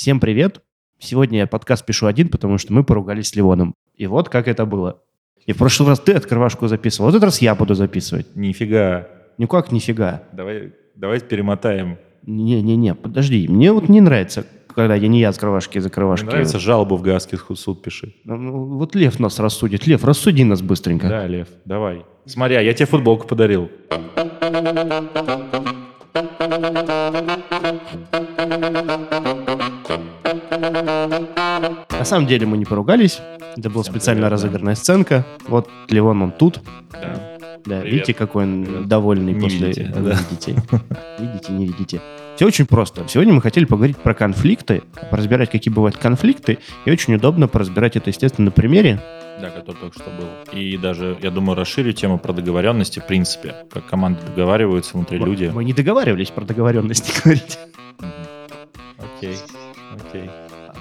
Всем привет! Сегодня я подкаст пишу один, потому что мы поругались с Ливоном. И вот как это было. И в прошлый раз ты открывашку записывал, в этот раз я буду записывать. Нифига. Ну как нифига? Давай, давай перемотаем. Не-не-не, подожди. Мне вот не нравится, когда я не я открывашки и закрывашки. Мне нравится жалобу в Гаагский суд пиши. Ну, вот Лев нас рассудит. Лев, рассуди нас быстренько. Да, Лев, давай. Смотри, а я тебе футболку подарил. На самом деле мы не поругались. Это была специально привет, да. разыгранная сценка. Вот Левон, он тут. Да. Да, Привет. видите, какой он Привет. довольный Не после... видите, да. видите. Видите, не видите. Все очень просто. Сегодня мы хотели поговорить про конфликты, поразбирать, какие бывают конфликты, и очень удобно поразбирать это, естественно, на примере. Да, который только что был. И даже, я думаю, расширю тему про договоренности в принципе. Как команды договариваются внутри люди. Мы не договаривались про договоренности говорить. Окей, окей.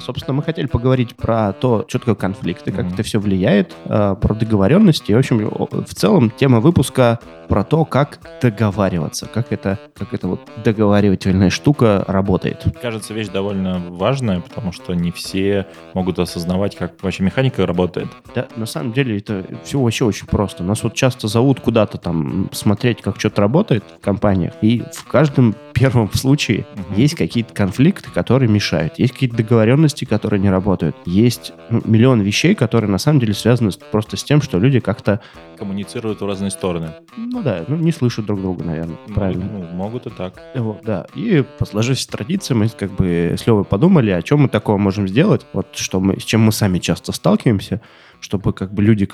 Собственно, мы хотели поговорить про то, что такое конфликты, как Мгм. это все влияет, э, про договоренности. И, в общем, в целом тема выпуска про то, как договариваться, как это, как это вот договаривательная штука работает. Кажется, вещь довольно важная, потому что не все могут осознавать, как вообще механика работает. Да, на самом деле это все вообще очень просто. Нас вот часто зовут куда-то там смотреть, как что-то работает в компаниях, и в каждом первом случае Мгм. есть какие-то конфликты, которые мешают, есть какие-то договоренности, которые не работают, есть ну, миллион вещей, которые на самом деле связаны с- просто с тем, что люди как-то, Коммуницируют в разные стороны. ну да, ну, не слышат друг друга, наверное, правильно. Ну, могут и так. Вот, да. И по сложившейся традиции мы как бы с Левой подумали, о чем мы такого можем сделать, вот что мы, с чем мы сами часто сталкиваемся, чтобы как бы люди,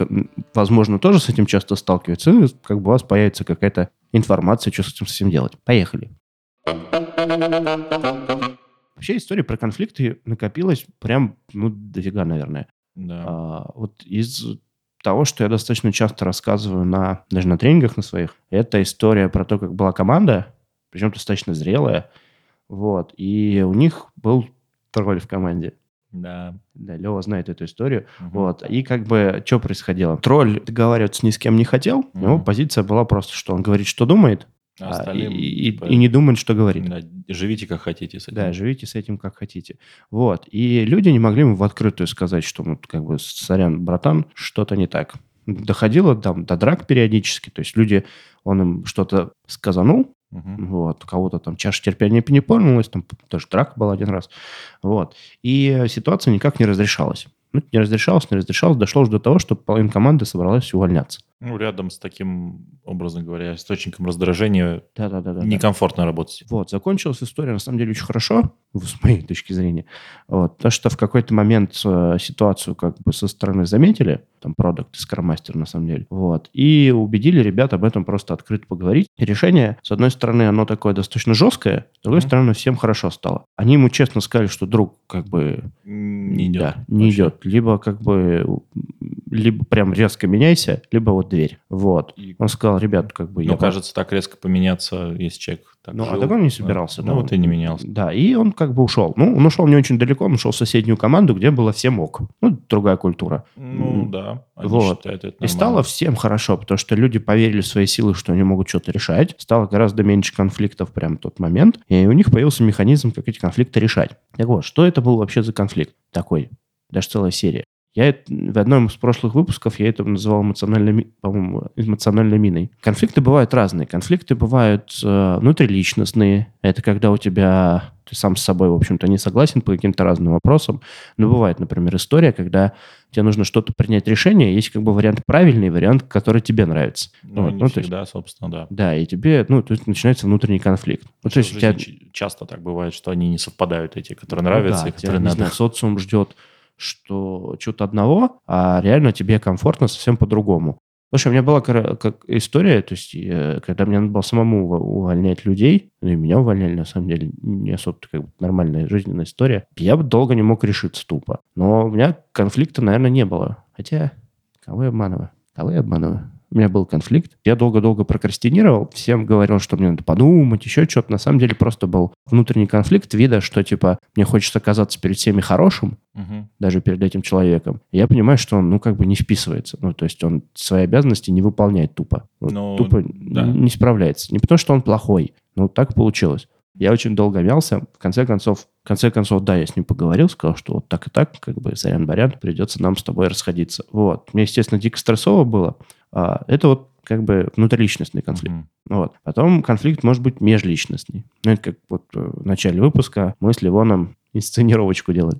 возможно, тоже с этим часто сталкиваются, и как бы у вас появится какая-то информация, что с этим всем делать. Поехали. Вообще история про конфликты накопилась прям, ну, дофига, наверное. Да. А, вот из того, что я достаточно часто рассказываю на, даже на тренингах на своих, это история про то, как была команда, причем достаточно зрелая, вот, и у них был тролль в команде. Да. Да, Лева знает эту историю. Мгм. Вот. И как бы что происходило? Тролль договариваться ни с кем не хотел. У него Мгм. позиция была просто, что он говорит, что думает, А а, и, и- и не думает, что говорит. да, живите как хотите с этим. Да, живите с этим как хотите. Вот. И люди не могли ему в открытую сказать, что, ну, как бы, сорян, братан, что-то не так. Доходило там до драк периодически. То есть люди, он им что-то сказанул, Мгм. вот, кого-то там чаша терпения не поняла, там тоже драка была один раз, вот. И ситуация никак не разрешалась. Ну, не разрешалась, не разрешалась, дошло уже до того, что половина команды собралась увольняться. Ну, рядом с таким, образно говоря, источником раздражения Да-да-да. некомфортно работать. Вот, закончилась история, на самом деле, очень хорошо, с моей точки зрения. Вот, то, что в какой-то момент э, ситуацию как бы со стороны заметили, там, продукт и скромастер, на самом деле, вот, и убедили ребят об этом просто открыто поговорить. И решение, с одной стороны, оно такое достаточно жесткое, с другой Мгм. стороны, всем хорошо стало. Они ему честно сказали, что, друг, как бы, Не идет. да, не вообще. идет. Либо как бы, либо прям резко меняйся, либо вот дверь. Вот. И, Он сказал, ребят, как бы... ну, я кажется, так резко поменяться, если человек так ну, а жил. так он не Да. собирался. Ну, да. вот и не менялся. Да, и он как бы ушел. Ну, он ушел не очень далеко, он ушел в соседнюю команду, где было всем ок. Ну, другая культура. Ну, да. Они Вот. считают это И стало всем хорошо, потому что люди поверили в свои силы, что они могут что-то решать. Стало гораздо меньше конфликтов прямо в тот момент. И у них появился механизм, как эти конфликты решать. Так вот, что это был вообще за конфликт такой? Даже целая серия. Я это- в одном из прошлых выпусков я это называл эмоциональной, по-моему, эмоциональной миной. Конфликты бывают разные. Конфликты бывают э, внутриличностные. Это когда у тебя ты сам с собой, в общем-то, не согласен по каким-то разным вопросам. Но бывает, например, история, когда тебе нужно что-то принять решение, есть как бы вариант правильный, вариант, который тебе нравится. Ну, Вот, не ну, то есть- всегда, собственно, да. Да, и тебе, ну, то есть начинается внутренний конфликт. Ну, то есть у тебя, часто так бывает, что они не совпадают, эти, которые ну нравятся, да, и которые не надо. знаю, социум ждет, что что-то одного, а реально тебе комфортно совсем по-другому. Слушай, у меня была как история, то есть, э, когда мне надо было самому ув- увольнять людей, ну и меня увольняли, на самом деле, не особо как бы нормальная жизненная история, я бы долго не мог решиться тупо. Но у меня конфликта, наверное, не было. Хотя, кого я обманываю? Кого я обманываю? У меня был конфликт. Я долго-долго прокрастинировал. Всем говорил, что мне надо подумать, еще что-то. На самом деле просто был внутренний конфликт вида, что типа мне хочется оказаться перед всеми хорошим, Мгм. даже перед этим человеком. И я понимаю, что он, ну, как бы не вписывается. Ну, то есть он свои обязанности не выполняет тупо. Вот Ну, тупо да. не справляется. Не потому, что он плохой, но так получилось. Я очень долго мялся. В конце концов, В конце концов, да, я с ним поговорил, сказал, что вот так и так, как бы, сорян-барян, придется нам с тобой расходиться. Вот. Мне, естественно, дико стрессово было. А, это вот как бы внутриличностный конфликт. Mm-hmm. Вот. Потом конфликт может быть межличностный. Ну, это как вот э, в начале выпуска мы с Ливоном инсценировочку делали.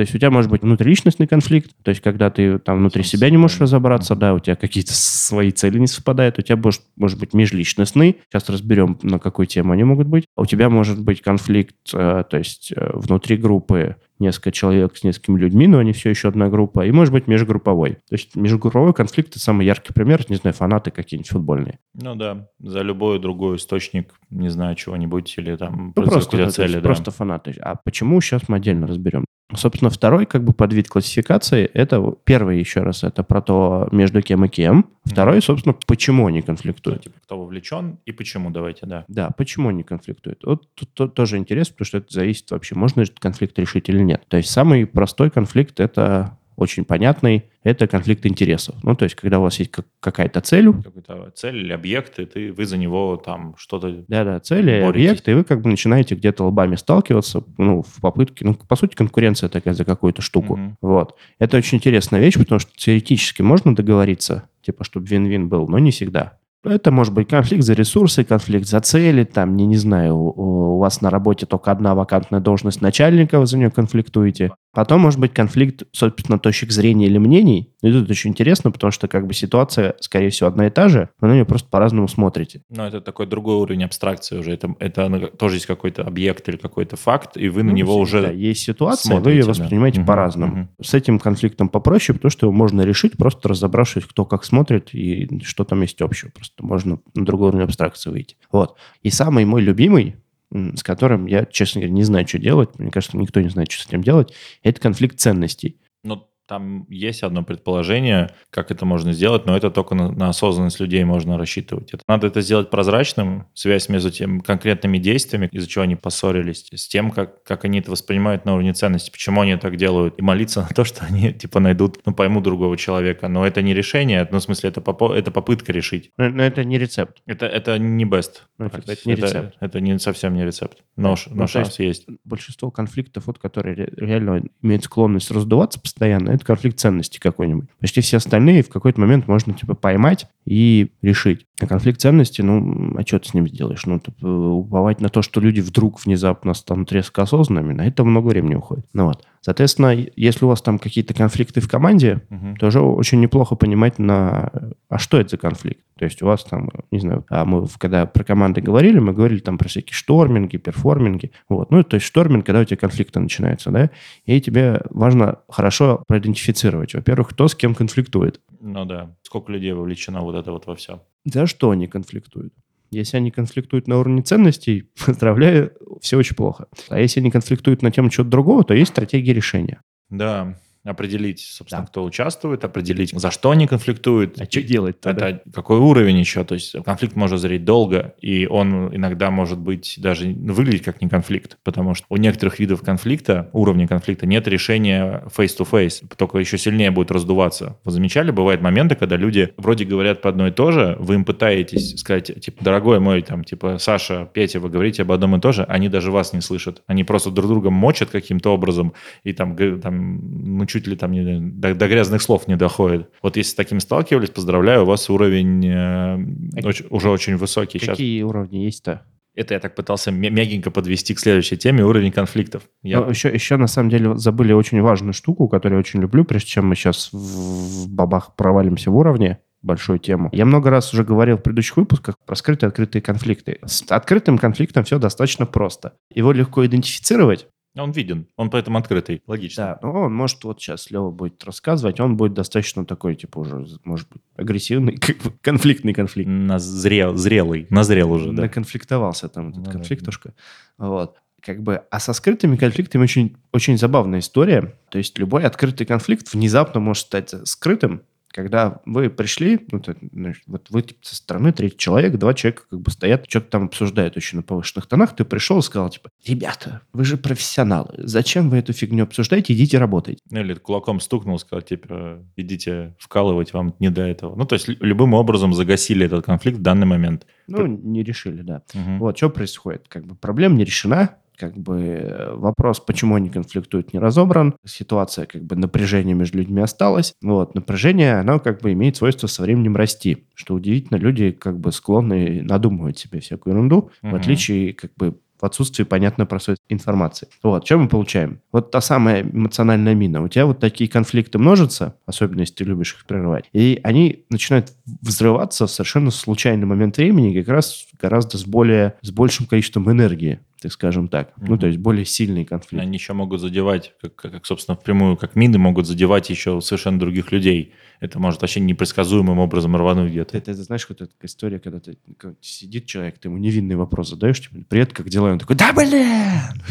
То есть у тебя может быть внутриличностный конфликт, то есть когда ты там внутри себя не можешь разобраться, да, у тебя какие-то свои цели не совпадают, у тебя может, может быть межличностный, сейчас разберем, на какую тему они могут быть. У тебя может быть конфликт, э, то есть э, внутри группы несколько человек с несколькими людьми, но они все еще одна группа, и может быть межгрупповой. То есть межгрупповой конфликт – это самый яркий пример, не знаю, фанаты какие-нибудь футбольные. Ну да, за любой другой источник, не знаю, чего-нибудь, или там ну, просто, цели, да. просто фанаты. А почему, сейчас мы отдельно разберем. Собственно, второй как бы подвид классификации, это первый еще раз, это про то, между кем и кем. Второй, собственно, почему они конфликтуют. Типа, кто вовлечен и почему, давайте, да. Да, почему они конфликтуют. Вот тут, тут тоже интересно, потому что это зависит вообще, можно этот конфликт решить или нет. То есть самый простой конфликт – это очень понятный, это конфликт интересов. Ну, то есть, когда у вас есть какая-то цель. Какая-то цель или объект, и ты, вы за него там что-то Да-да, цель или объект, и вы как бы начинаете где-то лбами сталкиваться, ну, в попытке, ну, по сути, конкуренция такая за какую-то штуку. Угу. Вот. Это очень интересная вещь, потому что теоретически можно договориться, типа, чтобы вин-вин был, но не всегда. Это может быть конфликт за ресурсы, конфликт за цели, там, не, не знаю, у, у вас на работе только одна вакантная должность начальника, вы за нее конфликтуете. Потом может быть конфликт, собственно, точек зрения или мнений. И тут очень интересно, потому что как бы ситуация, скорее всего, одна и та же, но на нее просто по-разному смотрите. Ну, это такой другой уровень абстракции уже. Это, это ну, тоже есть какой-то объект или какой-то факт, и вы ну, на него уже да, Есть ситуация, смотрите, вы ее воспринимаете да. по-разному. Угу. С этим конфликтом попроще, потому что его можно решить, просто разобравшись, кто как смотрит и что там есть общего. Просто можно на другой уровень абстракции выйти. Вот. И самый мой любимый с которым я, честно говоря, не знаю, что делать. Мне кажется, никто не знает, что с этим делать. Это конфликт ценностей. Но там есть одно предположение, как это можно сделать, но это только на, на осознанность людей можно рассчитывать. Это, надо это сделать прозрачным, связь между тем конкретными действиями, из-за чего они поссорились, с тем, как, как они это воспринимают на уровне ценности, почему они так делают, и молиться на то, что они типа найдут, ну, поймут другого человека. Но это не решение, ну, в смысле, это, поп- это попытка решить. Но, но это не рецепт. Это, это не best. Ну, это, это не это, рецепт. Это не совсем не рецепт. Но, да. но ну, шанс есть. Большинство конфликтов, вот, которые реально имеют склонность раздуваться постоянно, это конфликт ценностей какой-нибудь. Почти все остальные в какой-то момент можно типа поймать и решить. А конфликт ценностей, ну, а что ты с ним сделаешь? Ну, типа, уповать на то, что люди вдруг внезапно станут резко осознанными, на это много времени уходит. Ну вот. Соответственно, если у вас там какие-то конфликты в команде, угу. то уже очень неплохо понимать, на... а что это за конфликт. То есть у вас там, не знаю, а мы когда про команды говорили, мы говорили там про всякие шторминги, перформинги. Вот. Ну, то есть шторминг, когда у тебя конфликты начинаются, да, и тебе важно хорошо проидентифицировать, во-первых, кто с кем конфликтует. Ну да, сколько людей вовлечено вот это вот во все. За что они конфликтуют? Если они конфликтуют на уровне ценностей, поздравляю, все очень плохо. А если они конфликтуют на тему чего-то другого, то есть стратегия решения. Да, определить, собственно, да. кто участвует, определить, за что они конфликтуют. А что делать-то? Это да? какой уровень еще? То есть конфликт может зреть долго, и он иногда может быть даже выглядеть как не конфликт, потому что у некоторых видов конфликта, уровня конфликта, нет решения face-to-face, только еще сильнее будет раздуваться. Вы замечали, бывают моменты, когда люди вроде говорят по одно и то же, вы им пытаетесь сказать, типа, дорогой мой, там, типа, Саша, Петя, вы говорите об одном и то же, они даже вас не слышат. Они просто друг друга мочат каким-то образом, и там, там ну, чуть ли там не, до, до грязных слов не доходит. Вот если с таким сталкивались, поздравляю, у вас уровень э, очень, уже очень высокий. Какие Сейчас... уровни есть-то? Это я так пытался мягенько подвести к следующей теме, уровень конфликтов. Я... еще, еще на самом деле забыли очень важную штуку, которую я очень люблю, прежде чем мы сейчас в, бабах провалимся в уровне большую тему. Я много раз уже говорил в предыдущих выпусках про скрытые открытые конфликты. С открытым конфликтом все достаточно просто. Его легко идентифицировать, он виден, он поэтому открытый, логично. Да, ну он может вот сейчас Лева будет рассказывать, он будет достаточно такой, типа уже, может быть, агрессивный, конфликтный конфликт. Назрел, зрелый, назрел уже, да. Наконфликтовался там этот ну, конфликтушка. Да. Вот. Как бы, а со скрытыми конфликтами очень, очень забавная история. То есть любой открытый конфликт внезапно может стать скрытым, когда вы пришли, ну, то, значит, вот вы типа, со стороны третий человек, два человека как бы стоят, что-то там обсуждают очень на повышенных тонах, ты пришел и сказал, типа, ребята, вы же профессионалы, зачем вы эту фигню обсуждаете, идите работать. Ну, или кулаком стукнул, сказал, типа, идите вкалывать, вам не до этого. Ну, то есть любым образом загасили этот конфликт в данный момент. Ну, не решили, да. Угу. Вот, что происходит? Как бы проблема не решена, как бы вопрос, почему они конфликтуют, не разобран. Ситуация, как бы напряжение между людьми осталось. Вот, напряжение, оно как бы имеет свойство со временем расти. Что удивительно, люди как бы склонны надумывать себе всякую ерунду, угу. в отличие как бы в отсутствии понятной простой информации. Вот, что мы получаем? Вот та самая эмоциональная мина. У тебя вот такие конфликты множатся, особенно если ты любишь их прерывать, и они начинают взрываться в совершенно случайный момент времени, как раз гораздо с более, с большим количеством энергии так скажем так. Mm-hmm. Ну, то есть более сильный конфликт. Они еще могут задевать, как, как, собственно, впрямую, как мины могут задевать еще совершенно других людей. Это может вообще непредсказуемым образом рвануть где-то. Это, это знаешь, вот эта история, когда ты сидит человек, ты ему невинный вопрос задаешь, типа, привет, как дела? И он такой, да блин!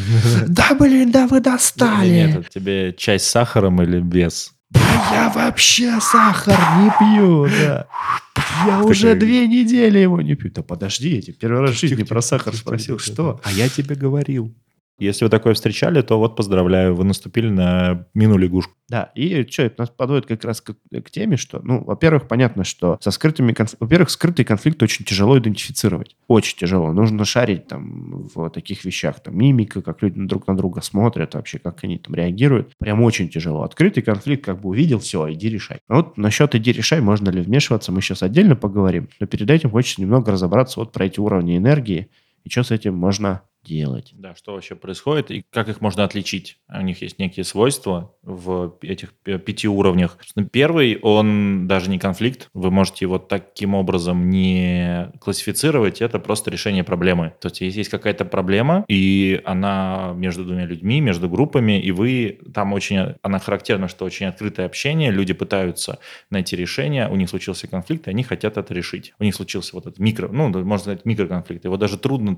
Да блин, да вы достали! Нет, тебе чай с сахаром или без? Я вообще сахар не пью, да. Я уже две недели его не пью. Да подожди, я тебе первый раз в жизни про сахар спросил, что? А я тебе говорил. Если вы такое встречали, то вот поздравляю, вы наступили на мину лягушку. Да, и что, это нас подводит как раз к, к теме, что, ну, во-первых, понятно, что со скрытыми, конф... во-первых, скрытый конфликт очень тяжело идентифицировать. Очень тяжело. Нужно шарить там в таких вещах, там, мимика, как люди друг на друга смотрят, вообще, как они там реагируют. Прям очень тяжело. Открытый конфликт как бы увидел, все, иди решай. Вот насчет иди решай, можно ли вмешиваться, мы сейчас отдельно поговорим. Но перед этим хочется немного разобраться вот про эти уровни энергии и что с этим можно делать. Да, что вообще происходит и как их можно отличить. У них есть некие свойства в этих пяти уровнях. Первый, он даже не конфликт. Вы можете его таким образом не классифицировать. Это просто решение проблемы. То есть, есть какая-то проблема, и она между двумя людьми, между группами, и вы там очень... Она характерна, что очень открытое общение, люди пытаются найти решение, у них случился конфликт, и они хотят это решить. У них случился вот этот микро... Ну, можно сказать, микроконфликт. Его даже трудно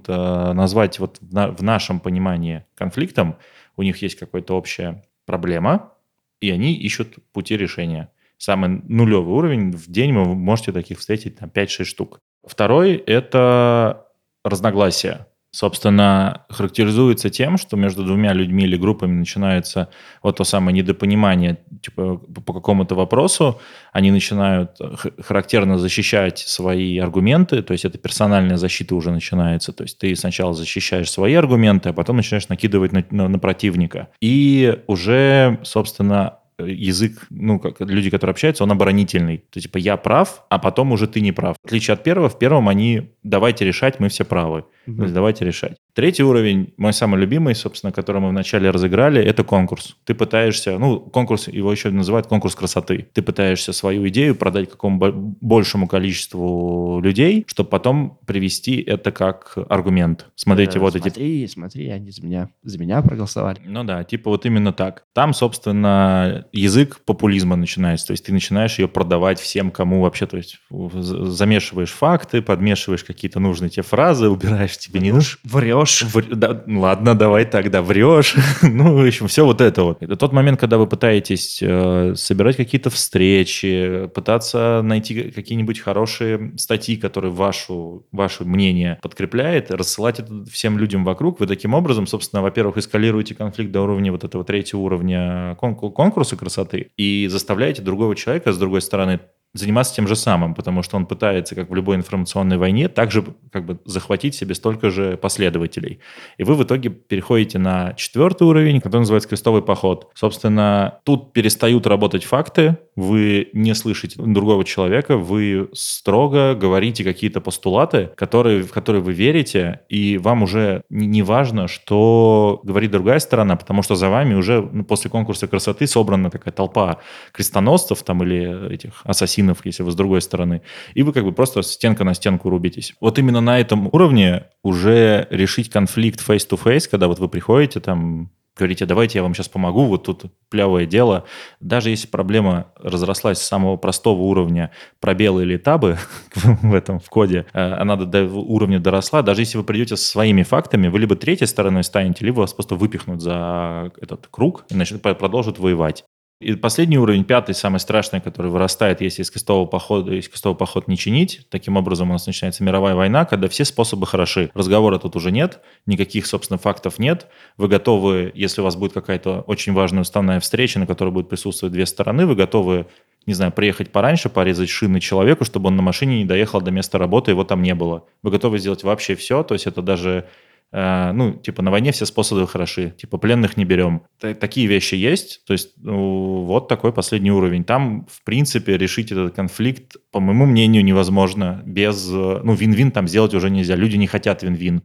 назвать вот в нашем понимании конфликтом, у них есть какая-то общая проблема, и они ищут пути решения. Самый нулевый уровень в день вы можете таких встретить там 5-6 штук. Второй – это разногласия собственно, характеризуется тем, что между двумя людьми или группами начинается вот то самое недопонимание типа, по какому-то вопросу, они начинают характерно защищать свои аргументы, то есть это персональная защита уже начинается, то есть ты сначала защищаешь свои аргументы, а потом начинаешь накидывать на, на, на противника. И уже, собственно, язык, ну, как люди, которые общаются, он оборонительный. То есть, типа, я прав, а потом уже ты не прав. В отличие от первого, в первом они давайте решать, мы все правы. Угу. То есть, давайте решать. Третий уровень, мой самый любимый, собственно, который мы вначале разыграли, это конкурс. Ты пытаешься, ну, конкурс, его еще называют конкурс красоты. Ты пытаешься свою идею продать какому большему количеству людей, чтобы потом привести это как аргумент. Смотрите, э, вот смотри, эти... Смотри, смотри, они за меня, за меня проголосовали. Ну да, типа вот именно так. Там, собственно, язык популизма начинается. То есть ты начинаешь ее продавать всем, кому вообще, то есть замешиваешь факты, подмешиваешь какие-то нужные тебе фразы, убираешь тебе не нужно. Врешь. Вр... Да, ладно, давай тогда врешь. ну, в общем, все вот это вот. Это тот момент, когда вы пытаетесь э, собирать какие-то встречи, пытаться найти какие-нибудь хорошие статьи, которые вашу, ваше мнение подкрепляет, рассылать это всем людям вокруг. Вы таким образом, собственно, во-первых, эскалируете конфликт до уровня вот этого третьего уровня конкурса красоты и заставляете другого человека, с другой стороны, заниматься тем же самым, потому что он пытается, как в любой информационной войне, также как бы захватить себе столько же последователей. И вы в итоге переходите на четвертый уровень, который называется крестовый поход. Собственно, тут перестают работать факты, вы не слышите другого человека, вы строго говорите какие-то постулаты, которые, в которые вы верите, и вам уже не важно, что говорит другая сторона, потому что за вами уже ну, после конкурса красоты собрана такая толпа крестоносцев там или этих ассасинов, ассасинов, если вы с другой стороны. И вы как бы просто стенка на стенку рубитесь. Вот именно на этом уровне уже решить конфликт face-to-face, когда вот вы приходите там говорите, давайте я вам сейчас помогу, вот тут плявое дело. Даже если проблема разрослась с самого простого уровня пробелы или табы в этом, в коде, э, она до уровня доросла, даже если вы придете со своими фактами, вы либо третьей стороной станете, либо вас просто выпихнут за этот круг и начнут, продолжат воевать. И последний уровень, пятый, самый страшный, который вырастает, если из крестового похода, если крестовый поход не чинить. Таким образом у нас начинается мировая война, когда все способы хороши. Разговора тут уже нет, никаких, собственно, фактов нет. Вы готовы, если у вас будет какая-то очень важная уставная встреча, на которой будут присутствовать две стороны, вы готовы не знаю, приехать пораньше, порезать шины человеку, чтобы он на машине не доехал до места работы, его там не было. Вы готовы сделать вообще все, то есть это даже ну, типа, на войне все способы хороши, типа, пленных не берем. Такие вещи есть, то есть, ну, вот такой последний уровень. Там, в принципе, решить этот конфликт, по моему мнению, невозможно. Без, э, ну, вин-вин там сделать уже нельзя. Люди не хотят вин-вин.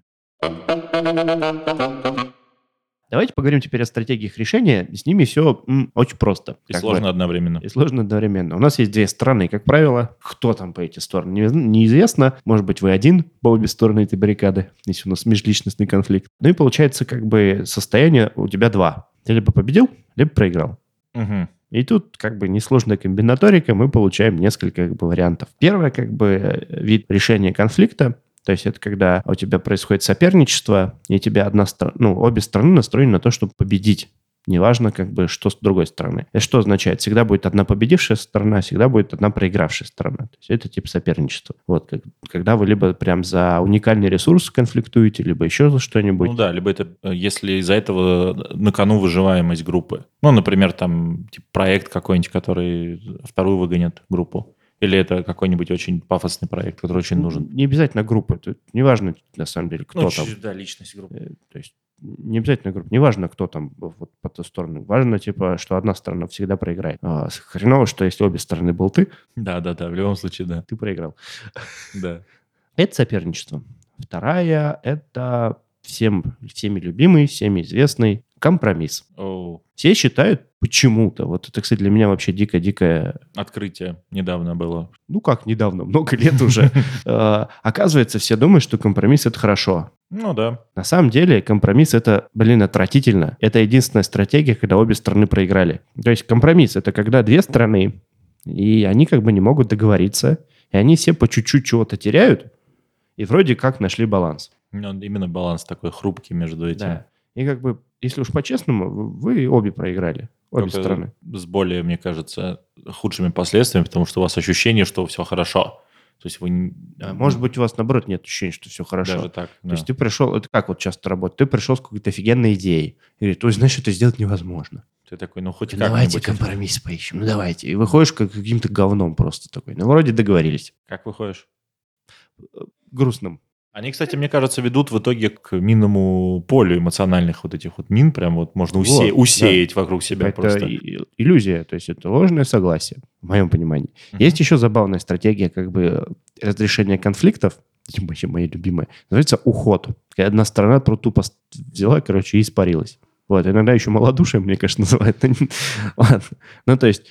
Давайте поговорим теперь о стратегиях решения. С ними все м, очень просто. И сложно бы. одновременно. И сложно одновременно. У нас есть две стороны, как правило. Кто там по эти стороны, не- неизвестно. Может быть, вы один по обе стороны этой баррикады, если у нас межличностный конфликт. Ну и получается, как бы состояние у тебя два. Ты либо победил, либо проиграл. Мгм. И тут как бы несложная комбинаторика, мы получаем несколько как бы, вариантов. Первое, как бы э, вид решения конфликта, то есть это когда у тебя происходит соперничество, и тебя одна стор- ну, обе стороны настроены на то, чтобы победить. Неважно, как бы, что с другой стороны. Это что означает? Всегда будет одна победившая сторона, всегда будет одна проигравшая сторона. То есть это тип соперничества. Вот, как- когда вы либо прям за уникальный ресурс конфликтуете, либо еще за что-нибудь. Ну да, либо это, э, если из-за этого на кону выживаемость группы. Ну, например, там типа, проект какой-нибудь, который вторую выгонит группу. Или это какой-нибудь очень пафосный проект, который очень нужен. Не обязательно группа. Тут неважно, на самом деле, кто Ну, там. да, личность группы. Э, То есть не обязательно группа, неважно, кто там вот по ту сторону. Важно, типа, что одна сторона всегда проиграет. А, хреново, что если обе стороны был ты, Да, да, да, в любом случае, да. ты проиграл. да. Это соперничество. Вторая – это всем, всеми любимый, всеми известный компромисс. Оу, Все считают почему-то, вот это, кстати, для меня вообще дико-дико открытие недавно было. ну как недавно, много лет уже. Э, Оказывается, все думают, что компромисс – это хорошо. Ну да. На самом деле компромисс это, блин, отвратительно. Это единственная стратегия, когда обе стороны проиграли. То есть компромисс это когда две стороны, и они как бы не могут договориться, и они все по чуть-чуть чего-то теряют, и вроде как нашли баланс. Ну, именно баланс такой хрупкий между этим. Да. И как бы, если уж по-честному, вы обе проиграли. Обе Только стороны. С более, мне кажется, худшими последствиями, потому что у вас ощущение, что все хорошо. То есть вы А может быть, у вас, наоборот, нет ощущения, что все хорошо. даже так. То есть ты пришел, это как вот часто работает, ты пришел с какой-то офигенной идеей. И говорит, то есть, значит, это сделать невозможно. Ты такой, ну хоть Ну, давайте компромисс поищем, ну давайте. И выходишь как каким-то говном просто такой. Ну, вроде договорились. Как выходишь? Грустным. Они, кстати, мне кажется, ведут в итоге к минному полю эмоциональных вот этих вот мин. Прям вот можно Вот, усе- да. усеять вокруг себя это просто. и- иллюзия, то есть это ложное согласие, в моем понимании. Мгм. Есть еще забавная стратегия как бы разрешения конфликтов, вообще моя любимая, называется уход. Когда одна сторона тупо взяла, короче, и испарилась. Вот, иногда еще малодушие, мне кажется, называют. Ладно. Ну, то есть,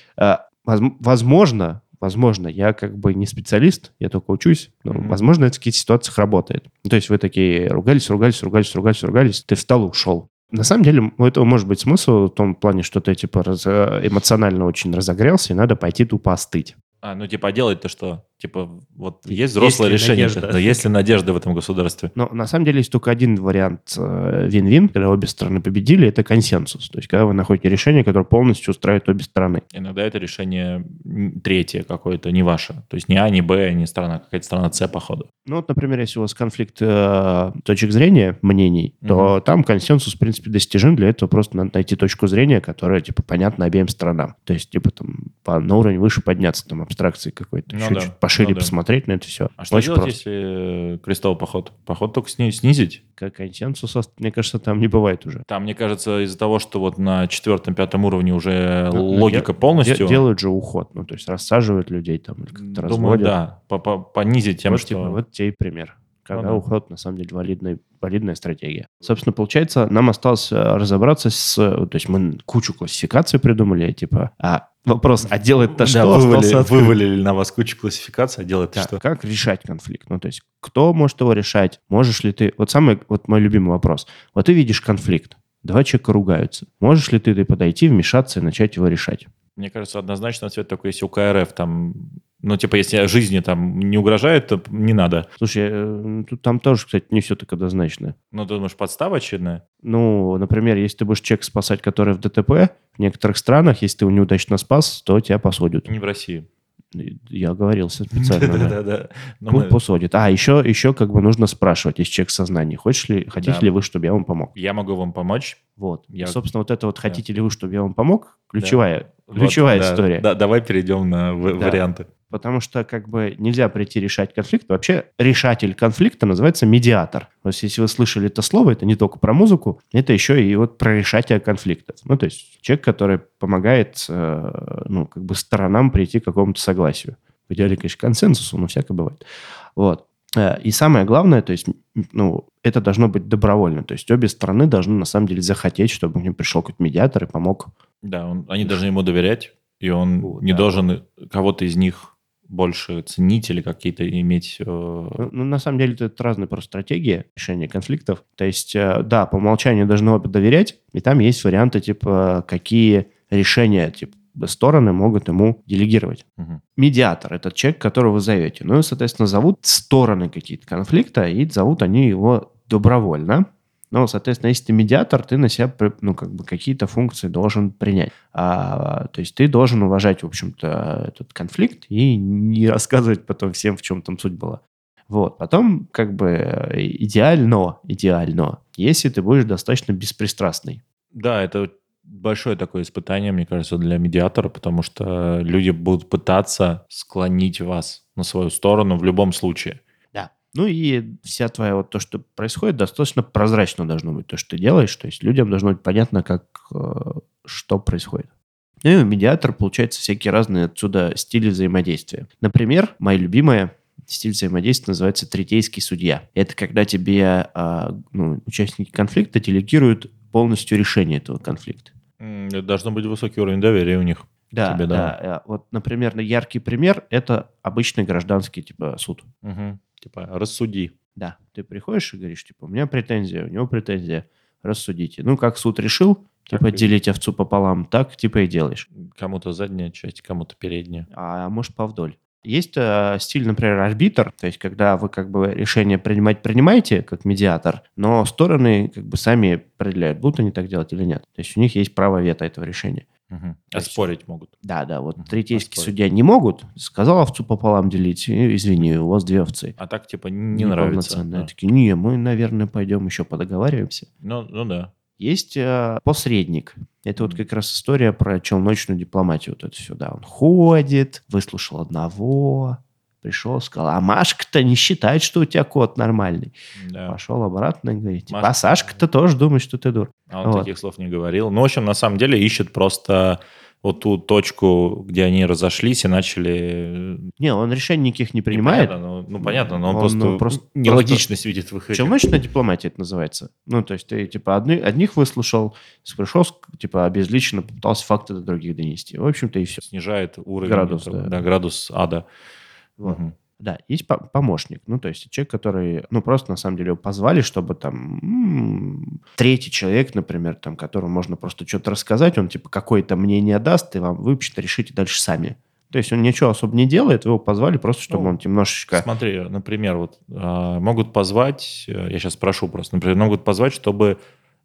возм- возможно, возможно, я как бы не специалист, я только учусь, но, Мгм. возможно, это в каких-то ситуациях работает. Ну, то есть вы такие ругались, ругались, ругались, ругались, ругались, ты встал и ушел. На самом деле, у этого может быть смысл в том плане, что ты типа раз- э, эмоционально очень разогрелся, и надо пойти тупо остыть. А, ну типа, а делать-то что? Типа, вот есть взрослое решение. надежда? Да, есть ли надежда в этом государстве? Но на самом деле есть только один вариант э, вин-вин, когда обе стороны победили, это консенсус. То есть, когда вы находите решение, которое полностью устраивает обе стороны. Иногда это решение третье какое-то, не ваше. То есть не А, не Б, не страна, какая-то страна С, походу. Ну вот, например, если у вас конфликт э, точек зрения, мнений, то там консенсус, в принципе, достижим. Для этого просто надо найти точку зрения, которая, типа, понятна обеим сторонам. То есть, типа, там, по, на уровень выше подняться, там, абстракции какой-то, Ну еще да, чуть пошире ну да. посмотреть на это все. А что Очень делать, просто. если э, крестовый поход? Поход только сни- снизить? Как консенсуса, мне кажется, там не бывает уже. Там, мне кажется, из-за того, что вот на четвертом-пятом уровне уже Ну, логика де- полностью... делают же уход, ну, то есть рассаживают людей там, или как-то Думаю, разводят. да. по- по- Понизить тем, вот, что... типа, вот тебе и пример. Когда Ну уход, на самом деле, валидный, валидная стратегия. Собственно, получается, нам осталось разобраться с... То есть мы кучу классификаций придумали, типа... А вопрос, а делать-то Да, что? открыт. вывалили на вас кучу классификаций, а делать Да, что? Как решать конфликт? Ну, то есть, кто может его решать? Можешь ли ты... Вот самый, вот мой любимый вопрос. Вот ты видишь конфликт, два человека ругаются. Можешь ли ты, ты подойти, вмешаться и начать его решать? Мне кажется, однозначно ответ такой, если у КРФ там... Ну, типа, если жизни там не угрожает, то не надо. Слушай, э, тут там тоже, кстати, не все так однозначно. Ну, ты думаешь, подстава очередная? Ну, например, если ты будешь человек спасать, который в ДТП, в некоторых странах, если ты его неудачно спас, то тебя посудят. Не в России. Я оговорился специально. да. Да-да-да. Ну, Посудят. А, еще, еще как бы нужно спрашивать, если человек в сознании, хочешь ли, хотите Да. ли вы, чтобы я вам помог? Я могу вам помочь. Вот. Я- собственно, вот это вот, хотите ли вы, чтобы я вам помог, ключевая, ключевая история. Да, давай перейдем на в- Да. варианты. Потому что как бы нельзя прийти решать конфликт. Вообще решатель конфликта называется медиатор. То есть если вы слышали это слово, это не только про музыку, это еще и вот про решателя конфликтов. Ну, то есть человек, который помогает, э, ну, как бы сторонам прийти к какому-то согласию. В идеале, конечно, консенсусу, но всякое бывает. Вот. Э, и самое главное, то есть, ну, это должно быть добровольно. То есть обе стороны должны на самом деле захотеть, чтобы к ним пришел какой-то медиатор и помог. Да, он, они должны ему доверять, и он вот, не да. должен кого-то из них больше ценить или какие-то иметь... Э... Ну, ну, на самом деле, это разные просто стратегии решения конфликтов. То есть, э, да, по умолчанию должны оба доверять, и там есть варианты, типа, какие решения, типа, стороны могут ему делегировать. Угу. Медиатор – это человек, которого вы зовете. Ну и, соответственно, зовут стороны какие-то конфликта, и зовут они его добровольно. Ну, соответственно, если ты медиатор, ты на себя ну, как бы какие-то функции должен принять. А, то есть ты должен уважать, в общем-то, этот конфликт и не рассказывать потом всем, в чем там суть была. Вот. Потом, как бы, идеально, идеально, если ты будешь достаточно беспристрастный. Да, это большое такое испытание, мне кажется, для медиатора, потому что люди будут пытаться склонить вас на свою сторону в любом случае. Ну и вся твоя вот то, что происходит, достаточно прозрачно должно быть то, что ты делаешь. То есть людям должно быть понятно, как э, что происходит. Ну и медиатор, получается, всякие разные отсюда стили взаимодействия. Например, моя любимая стиль взаимодействия называется третейский судья. Это когда тебе э, ну, участники конфликта делегируют полностью решение этого конфликта. Должно быть высокий уровень доверия у них. Да, тебе, да. да. Э, вот, например, яркий пример – это обычный гражданский типа суд. Угу. Типа рассуди. Да, ты приходишь и говоришь, типа, у меня претензия, у него претензия, рассудите. Ну, как суд решил, типа, так делить овцу пополам, так, типа, и делаешь. Кому-то задняя часть, кому-то передняя. А может, повдоль. Есть э, стиль, например, арбитр, то есть когда вы как бы решение принимать принимаете как медиатор, но стороны как бы сами определяют, будут они так делать или нет. То есть у них есть право вето этого решения. Угу. Оспорить есть, могут. Да, да. Вот угу. третейский Оспорить. судья не могут. Сказал овцу пополам делить. Извини, у вас две овцы. А так типа не, не нравится. Да. Такие, не, мы, наверное, пойдем еще подоговариваемся. Ну, ну да. Есть э, посредник. Это вот как раз история про челночную дипломатию. Вот это сюда. Он ходит, выслушал одного, пришел, сказал, а Машка-то не считает, что у тебя кот нормальный. Да. Пошел обратно и говорит, Машка... а Сашка-то тоже думает, что ты дур. А он вот. таких слов не говорил. Ну, в общем, на самом деле ищет просто вот ту точку, где они разошлись и начали... Не, он решений никаких не принимает. Непонятно, ну, ну, понятно, но он, он просто, ну, просто нелогичность просто... видит в их Челночная дипломатия это называется. Ну, то есть ты, типа, одни, одних выслушал, пришел, типа, обезличенно попытался факты до других донести. В общем-то, и все. Снижает уровень... Градус, да. да. градус ада. Вот. Угу. Да, есть помощник, ну, то есть человек, который, ну, просто на самом деле его позвали, чтобы там м-м, третий человек, например, там, которому можно просто что-то рассказать, он типа какое-то мнение даст, и вам вы вообще-то решите дальше сами. То есть он ничего особо не делает, его позвали просто, чтобы ну, он немножечко... Смотри, например, вот э, могут позвать, э, я сейчас спрошу просто, например, могут позвать, чтобы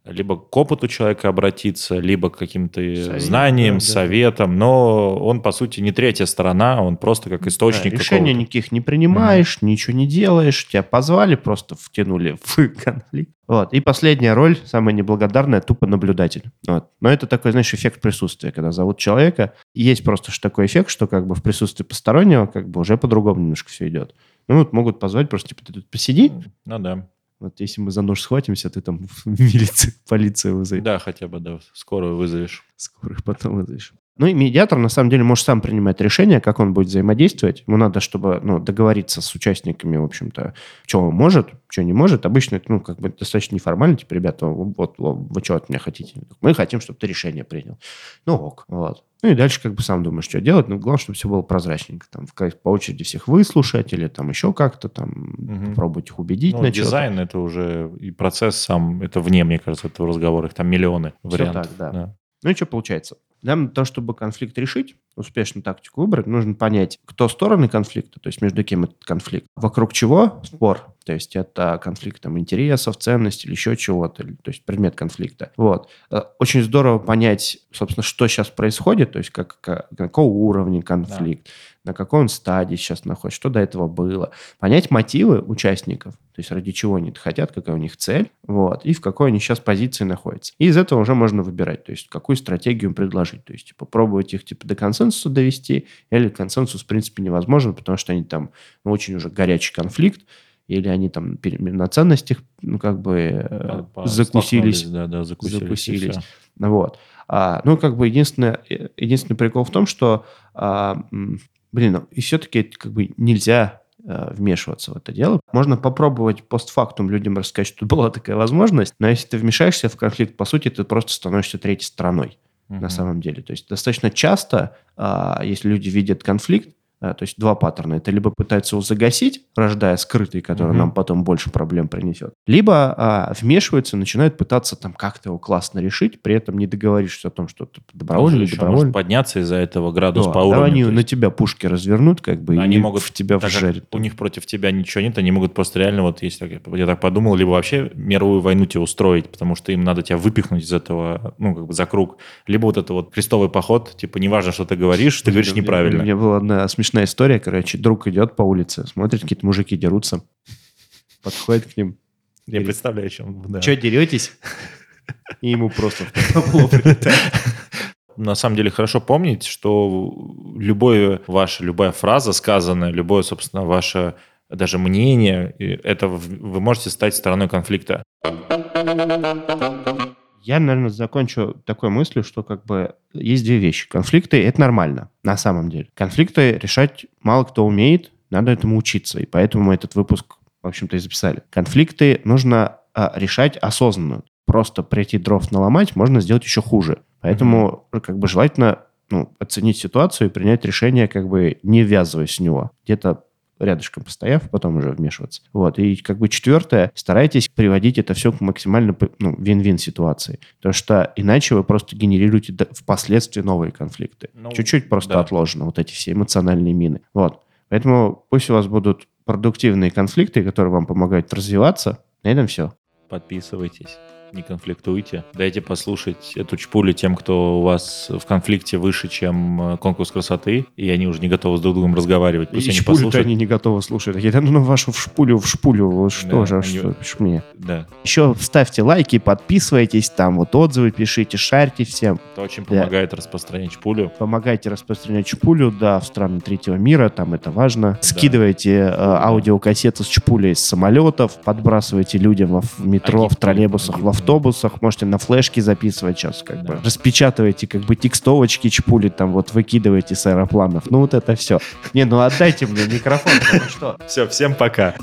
либо к опыту человека обратиться, либо к каким-то Совет, знаниям, да, советам, но он, по сути, не третья сторона, он просто как источник да, Решения никаких не принимаешь, mm. ничего не делаешь, тебя позвали, просто втянули в конфликт. Вот. И последняя роль, самая неблагодарная, тупо наблюдатель. Вот. Но это такой, знаешь, эффект присутствия, когда зовут человека. Есть просто такой эффект, что как бы в присутствии постороннего как бы уже по-другому немножко все идет. Ну вот могут позвать просто, типа, ты тут посиди. Ну да. Вот если мы за нож схватимся, ты там в милицию, полицию вызовешь. Да, хотя бы, да. Скорую вызовешь. Скорую потом вызовешь. Ну и медиатор, на самом деле, может сам принимать решение, как он будет взаимодействовать. Ему надо, чтобы ну, договориться с участниками, в общем-то, что он может, что не может. Обычно это, ну, как бы достаточно неформально. Типа, ребята, вот, вот вы что от меня хотите? Мы хотим, чтобы ты решение принял. Ну, ок. Вот. Ну и дальше как бы сам думаешь, что делать. Но главное, чтобы все было прозрачненько. Там по очереди всех выслушать или там еще как-то там угу. попробовать их убедить ну, на дизайн это уже и процесс сам, это вне, мне кажется, этого разговора. Их там миллионы вариантов. Все так, да. да. Ну и что получается? Для того, чтобы конфликт решить, успешную тактику выбрать, нужно понять, кто стороны конфликта, то есть между кем этот конфликт, вокруг чего спор, то есть это конфликт там, интересов, ценностей или еще чего-то, то есть предмет конфликта. Вот. Э, очень здорово понять, собственно, что сейчас происходит, то есть как, как, какого уровня конфликт, да. на какой он стадии сейчас находится, что до этого было. Понять мотивы участников, то есть ради чего они хотят, какая у них цель, вот, и в какой они сейчас позиции находятся. И из этого уже можно выбирать, то есть какую стратегию им предложить, то есть попробовать типа, их типа до конца консенсусу довести, или консенсус, в принципе, невозможен, потому что они там ну, очень уже горячий конфликт, или они там на ценностях, ну, как бы э, по, закусились. Да, да, закусились. закусились. Вот. А, ну, как бы единственное, э, единственный прикол в том, что, а, блин, и все-таки как бы нельзя а, вмешиваться в это дело. Можно попробовать постфактум людям рассказать, что была такая возможность, но если ты вмешаешься в конфликт, по сути, ты просто становишься третьей стороной uh-huh. на самом деле. То есть достаточно часто, а, если люди видят конфликт, то есть два паттерна. Это либо пытаются его загасить, рождая скрытый, который угу. нам потом больше проблем принесет, либо а, вмешиваются, начинают пытаться там как-то его классно решить, при этом не договорившись о том, что ты добровольно или добровольно. Может подняться из-за этого градус да, по уровню. Да, они есть... на тебя пушки развернут, как бы, они и могут, в тебя вжарят. У них против тебя ничего нет, они могут просто реально, вот если я так подумал, либо вообще мировую войну тебе устроить, потому что им надо тебя выпихнуть из этого, ну, как бы за круг, либо вот это вот крестовый поход, типа, неважно, что ты говоришь, ты говоришь неправильно. У меня была одна смешная смешная история, короче. Друг идет по улице, смотрит, какие-то мужики дерутся. Подходит к ним. Я говорит, представляю, о чем. Да. Че, деретесь? И ему просто на самом деле хорошо помнить, что любое ваша, любая фраза сказанная, любое, собственно, ваше даже мнение, это вы можете стать стороной конфликта. Я, наверное, закончу такой мыслью, что как бы есть две вещи. Конфликты — это нормально, на самом деле. Конфликты решать мало кто умеет, надо этому учиться. И поэтому мы этот выпуск, в общем-то, и записали. Конфликты нужно а, решать осознанно. Просто прийти дров наломать можно сделать еще хуже. Поэтому mm-hmm. как бы желательно ну, оценить ситуацию и принять решение, как бы не ввязываясь в него. Где-то рядышком постояв, потом уже вмешиваться. Вот. И как бы четвертое, старайтесь приводить это все к максимально ну, вин-вин ситуации. Потому что иначе вы просто генерируете впоследствии новые конфликты. Ну, Чуть-чуть просто да. отложено вот эти все эмоциональные мины. Вот. Поэтому пусть у вас будут продуктивные конфликты, которые вам помогают развиваться. На этом все. Подписывайтесь не конфликтуйте. Дайте послушать эту чпулю тем, кто у вас в конфликте выше, чем э, конкурс красоты, и они уже не готовы с друг другом разговаривать. Пусть и они послушают. они не готовы слушать. Я ну, ну вашу в шпулю, в шпулю, вот что да, же, они... что ж мне. Да. Еще ставьте лайки, подписывайтесь, там вот отзывы пишите, шарьте всем. Это очень помогает да. распространять шпулю. Помогайте распространять шпулю, да, в страны третьего мира, там это важно. Да. Скидывайте э, аудиокассеты с чпулей с самолетов, подбрасывайте людям в метро, в троллейбусах, в автобусах, можете на флешке записывать сейчас, как да. бы. Распечатывайте, как бы, текстовочки, чпули там вот выкидываете с аэропланов. Ну, вот это все. Не, ну отдайте мне микрофон, потому что... Все, всем пока.